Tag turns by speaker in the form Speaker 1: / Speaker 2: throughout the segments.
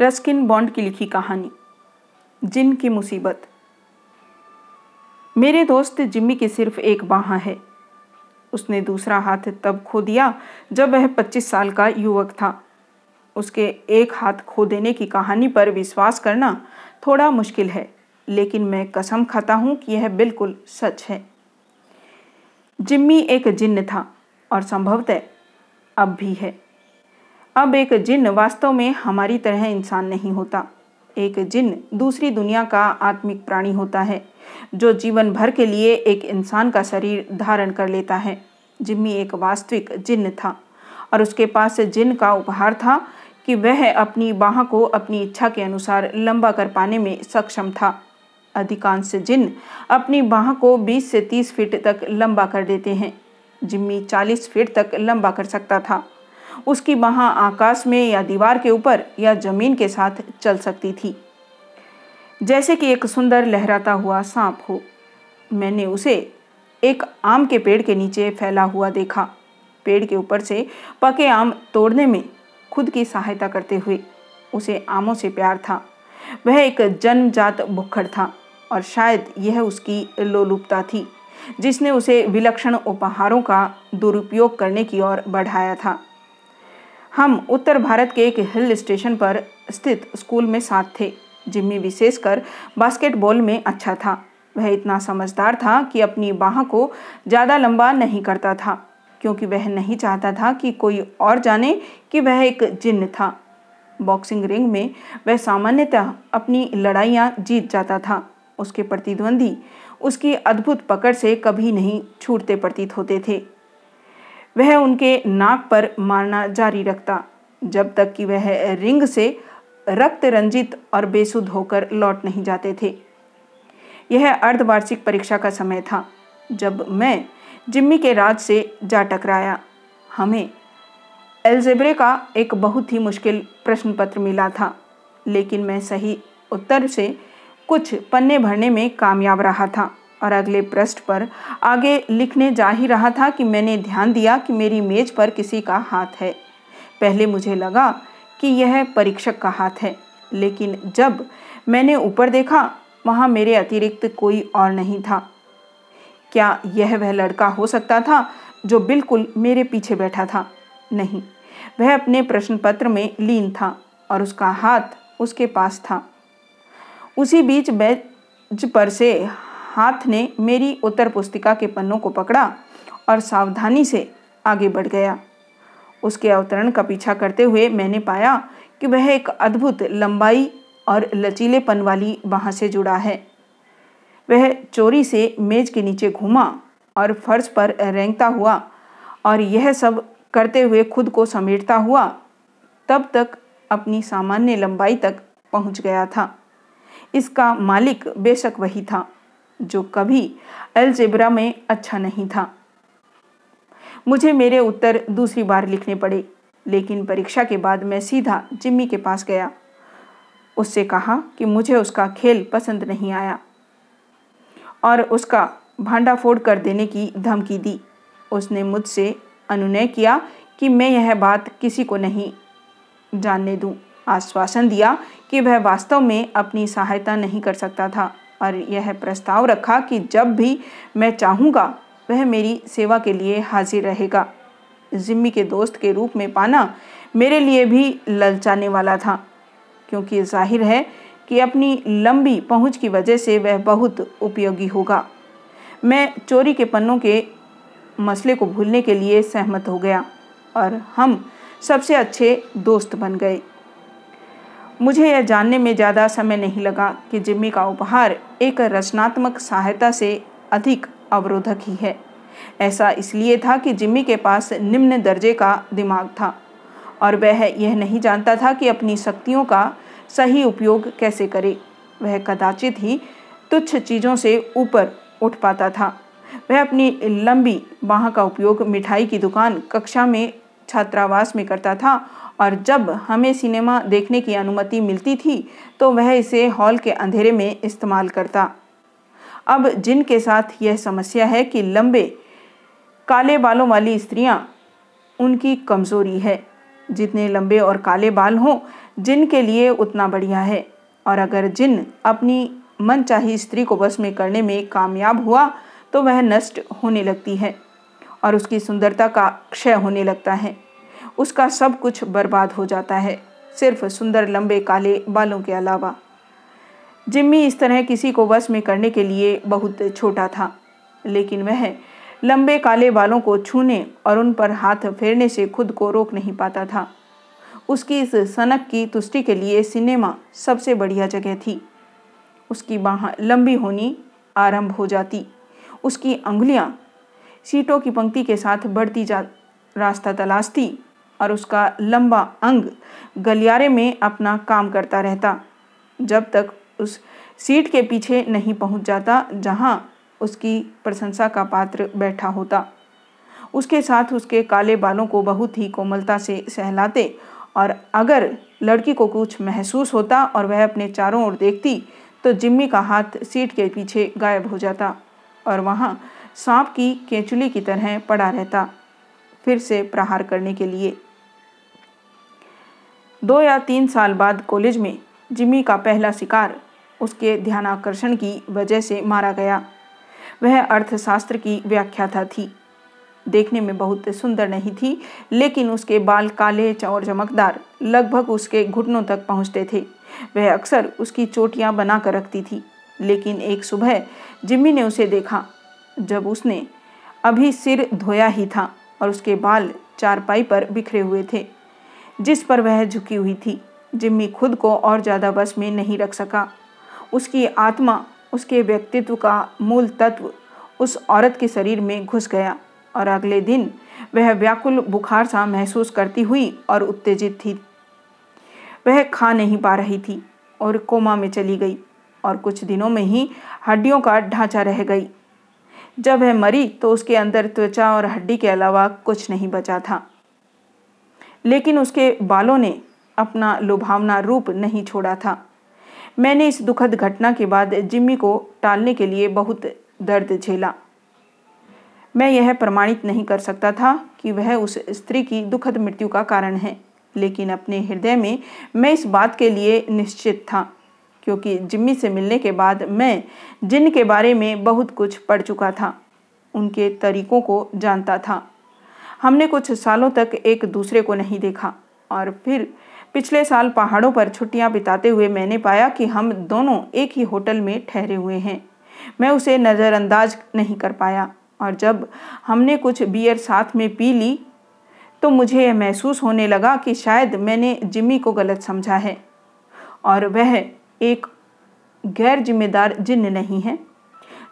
Speaker 1: Ruskin bond की लिखी कहानी, जिन की मुसीबत। मेरे दोस्त जिम्मी की सिर्फ़ एक बाह है। उसने दूसरा हाथ तब खो दिया जब वह 25 साल का युवक था। उसके एक हाथ खो देने की कहानी पर विश्वास करना थोड़ा मुश्किल है, लेकिन मैं कसम खाता हूँ कि यह बिल्कुल सच है। जिम्मी एक जिन्न था और संभवतः अब भी है। अब एक जिन वास्तव में हमारी तरह इंसान नहीं होता। एक जिन दूसरी दुनिया का आत्मिक प्राणी होता है, जो जीवन भर के लिए एक इंसान का शरीर धारण कर लेता है। जिम्मी एक वास्तविक जिन था, और उसके पास जिन का उपहार था कि वह अपनी बाह को अपनी इच्छा के अनुसार लंबा कर पाने में सक्षम था। अधिकांश जिन अपनी बाह को 20 से 30 फीट तक लंबा कर देते हैं। जिम्मी 40 फीट तक लंबा कर सकता था। उसकी बाह आकाश में या दीवार के ऊपर या ज़मीन के साथ चल सकती थी। जैसे कि एक सुंदर लहराता हुआ सांप हो, मैंने उसे एक आम के पेड़ के नीचे फैला हुआ देखा। पेड़ के ऊपर से पके आम तोड़ने में खुद की सहायता करते हुए उसे आमों से प्यार था। वह एक जन्मजात भुक्खड़ था और शायद यह उसकी लोलुपता थी, जिसने उसे विलक्षण उपहारों का दुरुपयोग करने की ओर बढ़ाया था। हम उत्तर भारत के एक हिल स्टेशन पर स्थित स्कूल में साथ थे। जिम्मी विशेषकर बास्केटबॉल में अच्छा था। वह इतना समझदार था कि अपनी बाह को ज़्यादा लंबा नहीं करता था, क्योंकि वह नहीं चाहता था कि कोई और जाने कि वह एक जिन्न था। बॉक्सिंग रिंग में वह सामान्यतः अपनी लड़ाइयाँ जीत जाता था। उसके प्रतिद्वंदी उसकी अद्भुत पकड़ से कभी नहीं छूटते प्रतीत होते थे। वह उनके नाक पर मारना जारी रखता, जब तक कि वह रिंग से रक्त रंजित और बेसुध होकर लौट नहीं जाते थे। यह अर्धवार्षिक परीक्षा का समय था, जब मैं जिम्मी के राज से जा टकराया। हमें एल्जेब्रे का एक बहुत ही मुश्किल प्रश्न पत्र मिला था, लेकिन मैं सही उत्तर से कुछ पन्ने भरने में कामयाब रहा था। और अगले पृष्ठ पर आगे लिखने जा ही रहा था कि मैंने ध्यान दिया कि मेरी मेज पर किसी का हाथ है। पहले मुझे लगा कि यह परीक्षक का हाथ है, लेकिन जब मैंने ऊपर देखा, वहाँ मेरे अतिरिक्त कोई और नहीं था। क्या यह वह लड़का हो सकता था जो बिल्कुल मेरे पीछे बैठा था? नहीं, वह अपने प्रश्न पत्र में लीन था और उसका हाथ उसके पास था। उसी बीच बेंच पर से हाथ ने मेरी उत्तर पुस्तिका के पन्नों को पकड़ा और सावधानी से आगे बढ़ गया। उसके अवतरण का पीछा करते हुए मैंने पाया कि वह एक अद्भुत, लंबाई और लचीलेपन वाली बाह से जुड़ा है। वह चोरी से मेज के नीचे घूमा और फर्श पर रेंगता हुआ और यह सब करते हुए खुद को समेटता हुआ तब तक अपनी सामान्य लंबाई तक पहुँच गया था। इसका मालिक बेशक वही था। जो कभी अलजेब्रा में अच्छा नहीं था। मुझे मेरे उत्तर दूसरी बार लिखने पड़े, लेकिन परीक्षा के बाद मैं सीधा जिम्मी के पास गया। उससे कहा कि मुझे उसका खेल पसंद नहीं आया और उसका भांडा फोड़ कर देने की धमकी दी। उसने मुझसे अनुनय किया कि मैं यह बात किसी को नहीं जानने दूँ। आश्वासन दिया कि वह वास्तव में अपनी सहायता नहीं कर सकता था। और यह प्रस्ताव रखा कि जब भी मैं चाहूँगा, वह मेरी सेवा के लिए हाजिर रहेगा। जिम्मी के दोस्त के रूप में पाना मेरे लिए भी ललचाने वाला था, क्योंकि ज़ाहिर है कि अपनी लंबी पहुँच की वजह से वह बहुत उपयोगी होगा। मैं चोरी के पन्नों के मसले को भूलने के लिए सहमत हो गया और हम सबसे अच्छे दोस्त बन गए। मुझे यह जानने में ज़्यादा समय नहीं लगा कि जिम्मी का उपहार एक रचनात्मक सहायता से अधिक अवरोधक ही है। ऐसा इसलिए था कि जिम्मी के पास निम्न दर्जे का दिमाग था और वह यह नहीं जानता था कि अपनी शक्तियों का सही उपयोग कैसे करे। वह कदाचित ही तुच्छ चीज़ों से ऊपर उठ पाता था। वह अपनी लंबी बाह का उपयोग मिठाई की दुकान, कक्षा में छात्रावास में करता था और जब हमें सिनेमा देखने की अनुमति मिलती थी तो वह इसे हॉल के अंधेरे में इस्तेमाल करता। अब जिनके साथ यह समस्या है कि लंबे, काले बालों वाली स्त्रियाँ उनकी कमज़ोरी है। जितने लंबे और काले बाल हों जिन के लिए उतना बढ़िया है। और अगर जिन अपनी मन चाही स्त्री को बस में करने में कामयाब हुआ तो वह नष्ट होने लगती है। और उसकी सुंदरता का क्षय होने लगता है। उसका सब कुछ बर्बाद हो जाता है, सिर्फ़ सुंदर लंबे काले बालों के अलावा। जिम्मी इस तरह किसी को वश में करने के लिए बहुत छोटा था, लेकिन वह लंबे काले बालों को छूने और उन पर हाथ फेरने से खुद को रोक नहीं पाता था। उसकी इस सनक की तुष्टि के लिए सिनेमा सबसे बढ़िया जगह थी। उसकी बाह लंबी होनी आरंभ हो जाती। उसकी अंगुलियाँ सीटों की पंक्ति के साथ बढ़ती जा, रास्ता तलाशती और उसका लंबा अंग गलियारे में अपना काम करता रहता। जब तक उस सीट के पीछे नहीं पहुँच जाता, जहाँ उसकी प्रशंसा का पात्र बैठा होता। उसके साथ उसके काले बालों को बहुत ही कोमलता से सहलाते और अगर लड़की को कुछ महसूस होता और वह अपने चारों ओर देखती तो जिम्मी का हाथ सीट के पीछे गायब हो जाता और वहाँ सांप की केचुली की तरह पड़ा रहता, फिर से प्रहार करने के लिए। दो या तीन साल बाद कॉलेज में जिमी का पहला शिकार उसके ध्यानाकर्षण की वजह से मारा गया। वह अर्थशास्त्र की व्याख्याता थी। देखने में बहुत सुंदर नहीं थी, लेकिन उसके बाल काले और चमकदार लगभग उसके घुटनों तक पहुँचते थे। वह अक्सर उसकी चोटियाँ बनाकर रखती थी, लेकिन एक सुबह जिम्मी ने उसे देखा जब उसने अभी सिर धोया ही था और उसके बाल चारपाई पर बिखरे हुए थे, जिस पर वह झुकी हुई थी, जिम्मी खुद को और ज़्यादा बस में नहीं रख सका। उसकी आत्मा, उसके व्यक्तित्व का मूल तत्व उस औरत के शरीर में घुस गया और अगले दिन वह व्याकुल बुखार सा महसूस करती हुई और उत्तेजित थी। वह खा नहीं पा रही थी और कोमा में चली गई और कुछ दिनों में ही हड्डियों का ढांचा रह गई। जब वह मरी तो उसके अंदर त्वचा और हड्डी के अलावा कुछ नहीं बचा था। लेकिन उसके बालों ने अपना लुभावना रूप नहीं छोड़ा था। मैंने इस दुखद घटना के बाद जिम्मी को टालने के लिए बहुत दर्द झेला। मैं यह प्रमाणित नहीं कर सकता था कि वह उस स्त्री की दुखद मृत्यु का कारण है, लेकिन अपने हृदय में मैं इस बात के लिए निश्चित था। क्योंकि जिम्मी से मिलने के बाद मैं जिन के बारे में बहुत कुछ पढ़ चुका था, उनके तरीकों को जानता था। हमने कुछ सालों तक एक दूसरे को नहीं देखा और फिर पिछले साल पहाड़ों पर छुट्टियाँ बिताते हुए मैंने पाया कि हम दोनों एक ही होटल में ठहरे हुए हैं। मैं उसे नज़रअंदाज नहीं कर पाया और जब हमने कुछ बियर साथ में पी ली तो मुझे महसूस होने लगा कि शायद मैंने जिम्मी को गलत समझा है और वह एक गैर जिम्मेदार जिन्न नहीं है,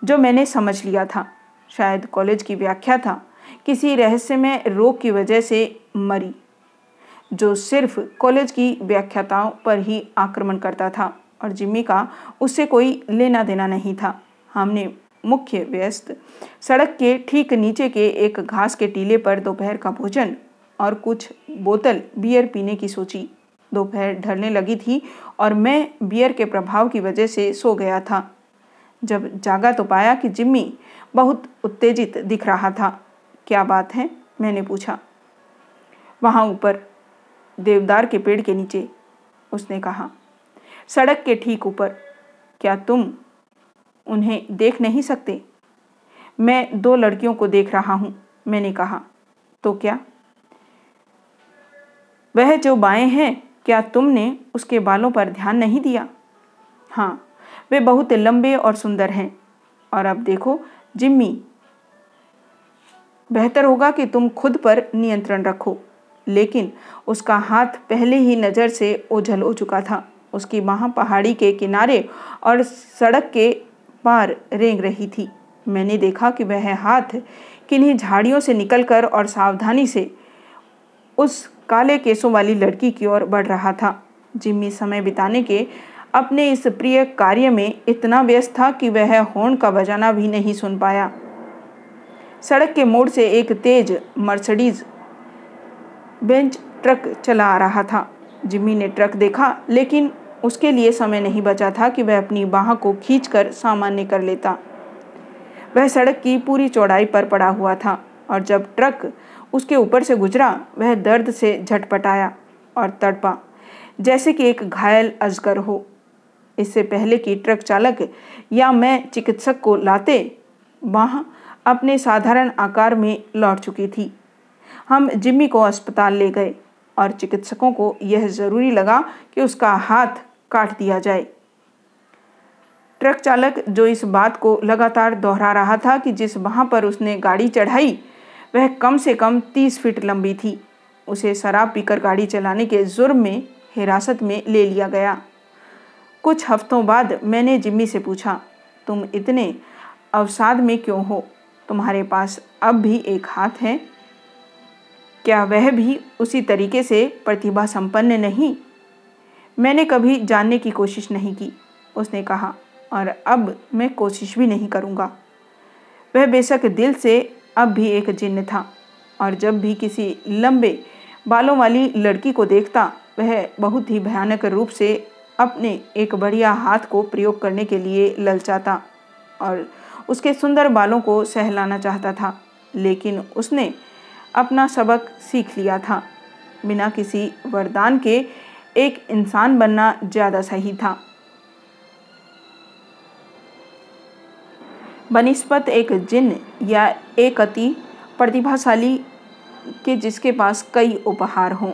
Speaker 1: जो मैंने समझ लिया था। शायद कॉलेज की व्याख्या था, किसी रहस्यमय रोग की वजह से मरी, जो सिर्फ़ कॉलेज की व्याख्याताओं पर ही आक्रमण करता था और जिम्मी का उससे कोई लेना देना नहीं था। हमने मुख्य व्यस्त सड़क के ठीक नीचे के एक घास के टीले पर दोपहर का भोजन और कुछ बोतल बियर पीने की सोची। दोपहर ढलने लगी थी और मैं बियर के प्रभाव की वजह से सो गया था। जब जागा तो पाया कि जिम्मी बहुत उत्तेजित दिख रहा था। क्या बात है? मैंने पूछा। वहाँ ऊपर, देवदार के पेड़ के नीचे, उसने कहा। सड़क के ठीक ऊपर। क्या तुम उन्हें देख नहीं सकते? मैं दो लड़कियों को देख रहा हूँ, मैंने कहा। तो क्या? वह जो बाएँ हैं क्या तुमने उसके बालों पर ध्यान नहीं दिया? हाँ वे बहुत लंबे और सुंदर हैं। और अब देखो, जिम्मी, बेहतर होगा कि तुम खुद पर नियंत्रण रखो। लेकिन उसका हाथ पहले ही नज़र से ओझल हो चुका था। उसकी बाह पहाड़ी के किनारे और सड़क के पार रेंग रही थी। मैंने देखा कि वह हाथ किन्हीं झाड़ियों से निकलकर और सावधानी से उस काले केसों वाली लड़की की ओर बढ़ रहा था। जिम्मी समय बिताने के अपने इस प्रिय कार्य में इतना व्यस्त था कि वह होर्न का बजाना भी नहीं सुन पाया। सड़क के मोड़ से एक तेज मर्सडीज बेंच ट्रक चला आ रहा था। जिम्मी ने ट्रक देखा, लेकिन उसके लिए समय नहीं बचा था कि वह अपनी बाह को खींचकर सामान्य कर लेता। वह सड़क की पूरी चौड़ाई पर पड़ा हुआ था। और जब ट्रक उसके ऊपर से गुजरा, वह दर्द से झटपटाया और तड़पा, जैसे कि एक घायल अजगर हो। इससे पहले कि ट्रक चालक या मैं चिकित्सक को लाते, वहाँ अपने साधारण आकार में लौट चुकी थी। हम जिम्मी को अस्पताल ले गए और चिकित्सकों को यह ज़रूरी लगा कि उसका हाथ काट दिया जाए। ट्रक चालक जो इस बात को लगातार दोहरा रहा था कि जिस वहाँ पर उसने गाड़ी चढ़ाई वह कम से कम तीस फीट लंबी थी। उसे शराब पीकर गाड़ी चलाने के जुर्म में, हिरासत में ले लिया गया। कुछ हफ्तों बाद मैंने जिम्मी से पूछा, तुम इतने अवसाद में क्यों हो? तुम्हारे पास अब भी एक हाथ है। क्या वह भी उसी तरीके से प्रतिभा संपन्न नहीं? मैंने कभी जानने की कोशिश नहीं की, उसने कहा, और अब मैं कोशिश भी नहीं करूँगा। वह बेशक दिल से अब भी एक जिन्न था। और जब भी किसी लंबे बालों वाली लड़की को देखता, वह बहुत ही भयानक रूप से अपने एक बढ़िया हाथ को प्रयोग करने के लिए ललचाता और उसके सुंदर बालों को सहलाना चाहता था। लेकिन उसने अपना सबक सीख लिया था। बिना किसी वरदान के एक इंसान बनना ज़्यादा सही था। बनस्पत एक जिन या एक अति प्रतिभाशाली के जिसके पास कई उपहार हों।